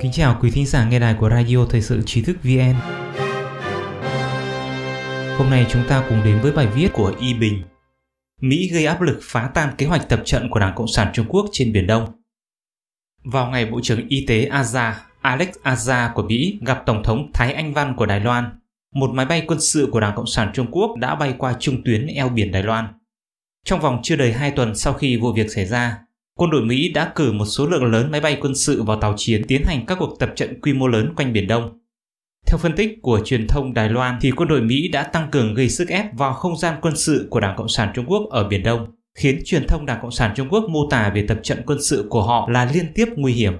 Kính chào quý thính giả nghe đài của Radio Thời sự Trí thức VN. Hôm nay chúng ta cùng đến với bài viết của Y Bình. Mỹ gây áp lực phá tan kế hoạch tập trận của Đảng Cộng sản Trung Quốc trên Biển Đông. Vào ngày Bộ trưởng Y tế Aza, Alex Aza của Mỹ gặp Tổng thống Thái Anh Văn của Đài Loan, một máy bay quân sự của Đảng Cộng sản Trung Quốc đã bay qua trung tuyến eo biển Đài Loan. Trong vòng chưa đầy 2 tuần sau khi vụ việc xảy ra, quân đội Mỹ đã cử một số lượng lớn máy bay quân sự vào tàu chiến tiến hành các cuộc tập trận quy mô lớn quanh Biển Đông. Theo phân tích của truyền thông Đài Loan thì quân đội Mỹ đã tăng cường gây sức ép vào không gian quân sự của Đảng Cộng sản Trung Quốc ở Biển Đông, khiến truyền thông Đảng Cộng sản Trung Quốc mô tả về tập trận quân sự của họ là liên tiếp nguy hiểm.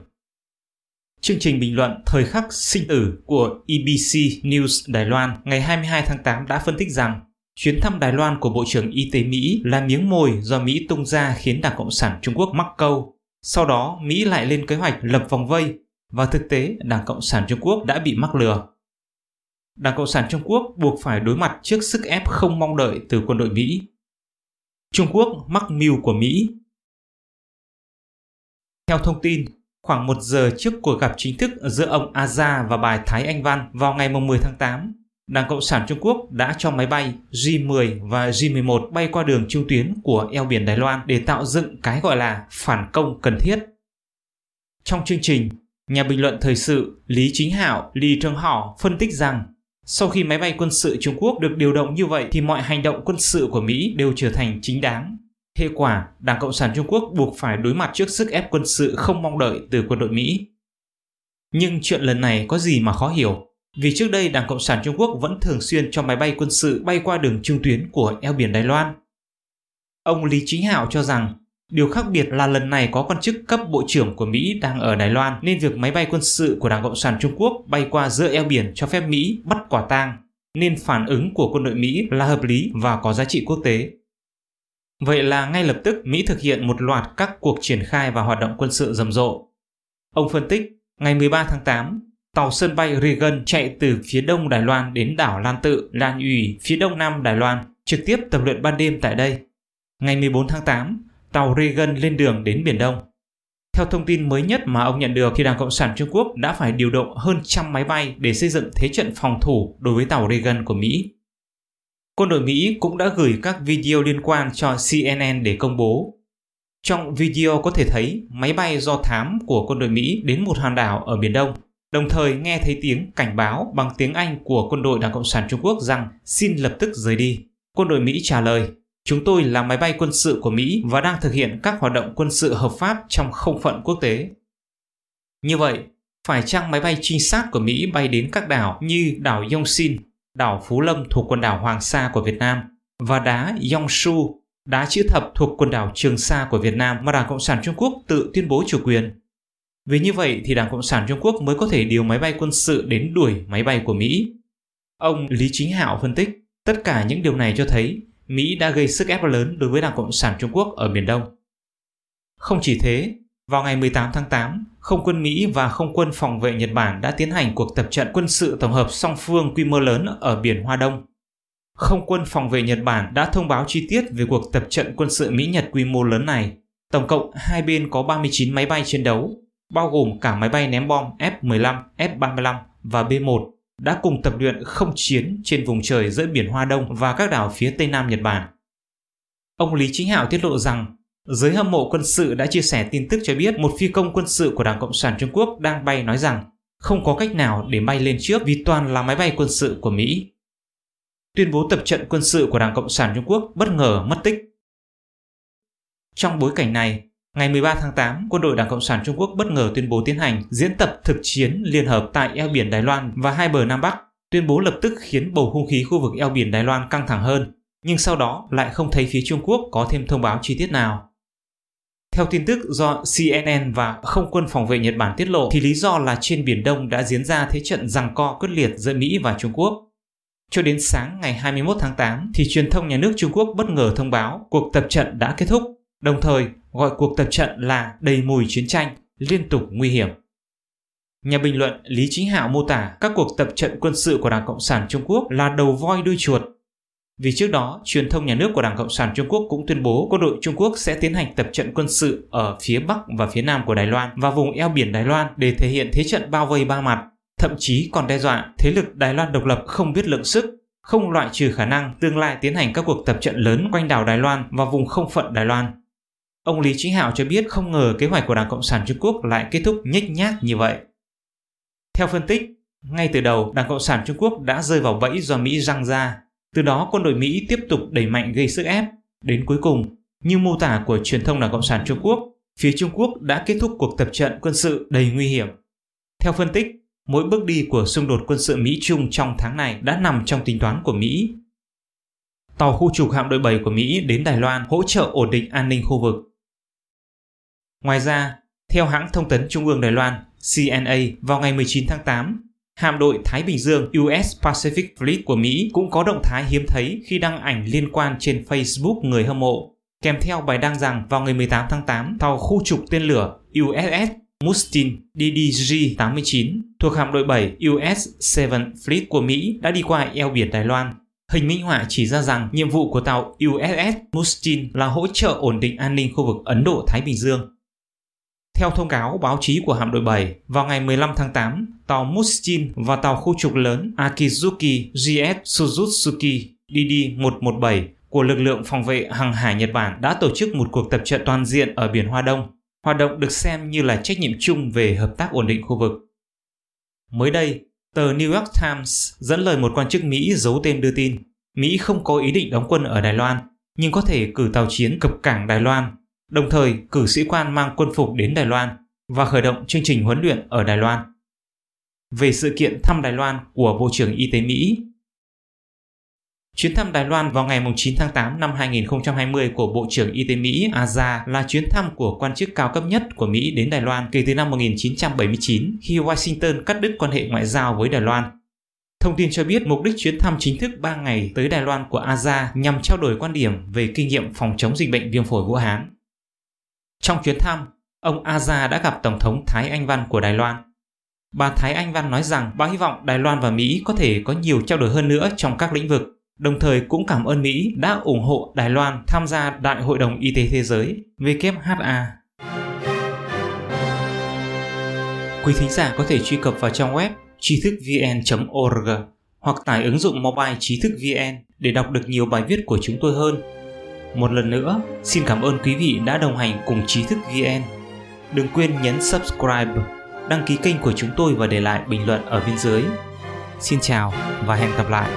Chương trình bình luận Thời khắc sinh tử của EBC News Đài Loan ngày 22 tháng 8 đã phân tích rằng Chuyến thăm Đài Loan của Bộ trưởng Y tế Mỹ là miếng mồi do Mỹ tung ra khiến Đảng Cộng sản Trung Quốc mắc câu. Sau đó, Mỹ lại lên kế hoạch lập vòng vây và thực tế Đảng Cộng sản Trung Quốc đã bị mắc lừa. Đảng Cộng sản Trung Quốc buộc phải đối mặt trước sức ép không mong đợi từ quân đội Mỹ. Trung Quốc mắc mưu của Mỹ Theo thông tin, khoảng một giờ trước cuộc gặp chính thức giữa ông Aza và bài Thái Anh Văn vào ngày 10 tháng 8, Đảng Cộng sản Trung Quốc đã cho máy bay J-10 và J-11 bay qua đường trung tuyến của eo biển Đài Loan để tạo dựng cái gọi là phản công cần thiết. Trong chương trình, nhà bình luận thời sự Lý Chính Hảo Lý Trương Hảo phân tích rằng sau khi máy bay quân sự Trung Quốc được điều động như vậy thì mọi hành động quân sự của Mỹ đều trở thành chính đáng. Hệ quả, Đảng Cộng sản Trung Quốc buộc phải đối mặt trước sức ép quân sự không mong đợi từ quân đội Mỹ. Nhưng chuyện lần này có gì mà khó hiểu? Vì trước đây Đảng Cộng sản Trung Quốc vẫn thường xuyên cho máy bay quân sự bay qua đường trung tuyến của eo biển Đài Loan. Ông Lý Chính Hạo cho rằng Điều khác biệt là lần này có quan chức cấp bộ trưởng của Mỹ đang ở Đài Loan nên việc máy bay quân sự của Đảng Cộng sản Trung Quốc bay qua giữa eo biển cho phép Mỹ bắt quả tang, nên phản ứng của quân đội Mỹ là hợp lý và có giá trị quốc tế. Vậy là ngay lập tức Mỹ thực hiện một loạt các cuộc triển khai và hoạt động quân sự rầm rộ. Ông phân tích, ngày 13 tháng 8, tàu sân bay Reagan chạy từ phía đông Đài Loan đến đảo Lan Tự, Lan Uy, phía đông nam Đài Loan, trực tiếp tập luyện ban đêm tại đây. Ngày 14 tháng 8, tàu Reagan lên đường đến Biển Đông. Theo thông tin mới nhất mà ông nhận được thì Đảng Cộng sản Trung Quốc đã phải điều động hơn trăm máy bay để xây dựng thế trận phòng thủ đối với tàu Reagan của Mỹ. Quân đội Mỹ cũng đã gửi các video liên quan cho CNN để công bố. Trong video có thể thấy máy bay do thám của quân đội Mỹ đến một hòn đảo ở Biển Đông, đồng thời nghe thấy tiếng cảnh báo bằng tiếng Anh của quân đội Đảng Cộng sản Trung Quốc rằng xin lập tức rời đi. Quân đội Mỹ trả lời, Chúng tôi là máy bay quân sự của Mỹ và đang thực hiện các hoạt động quân sự hợp pháp trong không phận quốc tế. Như vậy, phải chăng máy bay trinh sát của Mỹ bay đến các đảo như đảo Yongsin, đảo Phú Lâm thuộc quần đảo Hoàng Sa của Việt Nam và đá Yongshu, đá chữ thập thuộc quần đảo Trường Sa của Việt Nam mà Đảng Cộng sản Trung Quốc tự tuyên bố chủ quyền. Vì như vậy thì Đảng Cộng sản Trung Quốc mới có thể điều máy bay quân sự đến đuổi máy bay của Mỹ. Ông Lý Chính Hạo phân tích, tất cả những điều này cho thấy Mỹ đã gây sức ép lớn đối với Đảng Cộng sản Trung Quốc ở Biển Đông. Không chỉ thế, vào ngày 18 tháng 8, không quân Mỹ và không quân phòng vệ Nhật Bản đã tiến hành cuộc tập trận quân sự tổng hợp song phương quy mô lớn ở biển Hoa Đông. Không quân phòng vệ Nhật Bản đã thông báo chi tiết về cuộc tập trận quân sự Mỹ-Nhật quy mô lớn này. Tổng cộng hai bên có 39 máy bay chiến đấu, bao gồm cả máy bay ném bom F-15, F-35 và B-1 đã cùng tập luyện không chiến trên vùng trời giữa biển Hoa Đông và các đảo phía tây nam Nhật Bản. Ông Lý Chính Hạo tiết lộ rằng giới hâm mộ quân sự đã chia sẻ tin tức cho biết một phi công quân sự của Đảng Cộng sản Trung Quốc đang bay nói rằng không có cách nào để bay lên trước vì toàn là máy bay quân sự của Mỹ. Tuyên bố tập trận quân sự của Đảng Cộng sản Trung Quốc bất ngờ mất tích. Trong bối cảnh này, Ngày 13 tháng 8, quân đội Đảng Cộng sản Trung Quốc bất ngờ tuyên bố tiến hành diễn tập thực chiến liên hợp tại eo biển Đài Loan và hai bờ Nam Bắc. Tuyên bố lập tức khiến bầu không khí khu vực eo biển Đài Loan căng thẳng hơn, nhưng sau đó lại không thấy phía Trung Quốc có thêm thông báo chi tiết nào. Theo tin tức do CNN và Không quân phòng vệ Nhật Bản tiết lộ thì lý do là trên Biển Đông đã diễn ra thế trận giằng co quyết liệt giữa Mỹ và Trung Quốc. Cho đến sáng ngày 21 tháng 8 thì truyền thông nhà nước Trung Quốc bất ngờ thông báo cuộc tập trận đã kết thúc, đồng thời gọi cuộc tập trận là đầy mùi chiến tranh, liên tục nguy hiểm. Nhà bình luận Lý Chính Hạo mô tả các cuộc tập trận quân sự của Đảng Cộng sản Trung Quốc là đầu voi đuôi chuột. Vì trước đó, truyền thông nhà nước của Đảng Cộng sản Trung Quốc cũng tuyên bố quân đội Trung Quốc sẽ tiến hành tập trận quân sự ở phía Bắc và phía Nam của Đài Loan và vùng eo biển Đài Loan để thể hiện thế trận bao vây ba mặt, thậm chí còn đe dọa thế lực Đài Loan độc lập không biết lượng sức, không loại trừ khả năng tương lai tiến hành các cuộc tập trận lớn quanh đảo Đài Loan và vùng không phận Đài Loan. Ông Lý Chính Hạo cho biết không ngờ kế hoạch của Đảng Cộng sản Trung Quốc lại kết thúc nhếch nhác như vậy. Theo phân tích, ngay từ đầu Đảng Cộng sản Trung Quốc đã rơi vào bẫy do Mỹ răng ra. Từ đó quân đội Mỹ tiếp tục đẩy mạnh gây sức ép. Đến cuối cùng, như mô tả của truyền thông Đảng Cộng sản Trung Quốc, phía Trung Quốc đã kết thúc cuộc tập trận quân sự đầy nguy hiểm. Theo phân tích, mỗi bước đi của xung đột quân sự Mỹ-Trung trong tháng này đã nằm trong tính toán của Mỹ. Tàu khu trục hạm đội 7 của Mỹ đến Đài Loan hỗ trợ ổn định an ninh khu vực. Ngoài ra, theo hãng thông tấn Trung ương Đài Loan CNA vào ngày 19 tháng 8, hạm đội Thái Bình Dương US Pacific Fleet của Mỹ cũng có động thái hiếm thấy khi đăng ảnh liên quan trên Facebook người hâm mộ, kèm theo bài đăng rằng vào ngày 18 tháng 8, tàu khu trục tên lửa USS Mustin DDG-89 thuộc hạm đội 7 US 7 Fleet của Mỹ đã đi qua eo biển Đài Loan. Hình minh họa chỉ ra rằng nhiệm vụ của tàu USS Mustin là hỗ trợ ổn định an ninh khu vực Ấn Độ-Thái Bình Dương. Theo thông cáo báo chí của hạm đội 7, vào ngày 15 tháng 8, tàu Mushin và tàu khu trục lớn Akizuki GS Suzutsuki DD-117 của lực lượng phòng vệ hàng hải Nhật Bản đã tổ chức một cuộc tập trận toàn diện ở biển Hoa Đông. Hoạt động được xem như là trách nhiệm chung về hợp tác ổn định khu vực. Mới đây, tờ New York Times dẫn lời một quan chức Mỹ giấu tên đưa tin, Mỹ không có ý định đóng quân ở Đài Loan, nhưng có thể cử tàu chiến cập cảng Đài Loan đồng thời cử sĩ quan mang quân phục đến Đài Loan và khởi động chương trình huấn luyện ở Đài Loan. Về sự kiện thăm Đài Loan của Bộ trưởng Y tế Mỹ Chuyến thăm Đài Loan vào ngày 9 tháng 8 năm 2020 của Bộ trưởng Y tế Mỹ Aza là chuyến thăm của quan chức cao cấp nhất của Mỹ đến Đài Loan kể từ năm 1979 khi Washington cắt đứt quan hệ ngoại giao với Đài Loan. Thông tin cho biết mục đích chuyến thăm chính thức 3 ngày tới Đài Loan của Aza nhằm trao đổi quan điểm về kinh nghiệm phòng chống dịch bệnh viêm phổi Vũ Hán. Trong chuyến thăm, ông Aza đã gặp Tổng thống Thái Anh Văn của Đài Loan. Bà Thái Anh Văn nói rằng bà hy vọng Đài Loan và Mỹ có thể có nhiều trao đổi hơn nữa trong các lĩnh vực, đồng thời cũng cảm ơn Mỹ đã ủng hộ Đài Loan tham gia Đại hội đồng Y tế Thế giới WHA. Quý thính giả có thể truy cập vào trang web trí thức vn.org hoặc tải ứng dụng mobile trí thức vn để đọc được nhiều bài viết của chúng tôi hơn một lần nữa, xin cảm ơn quý vị đã đồng hành cùng trí thức VN. Đừng quên nhấn subscribe, đăng ký kênh của chúng tôi và để lại bình luận ở bên dưới. Xin chào và hẹn gặp lại.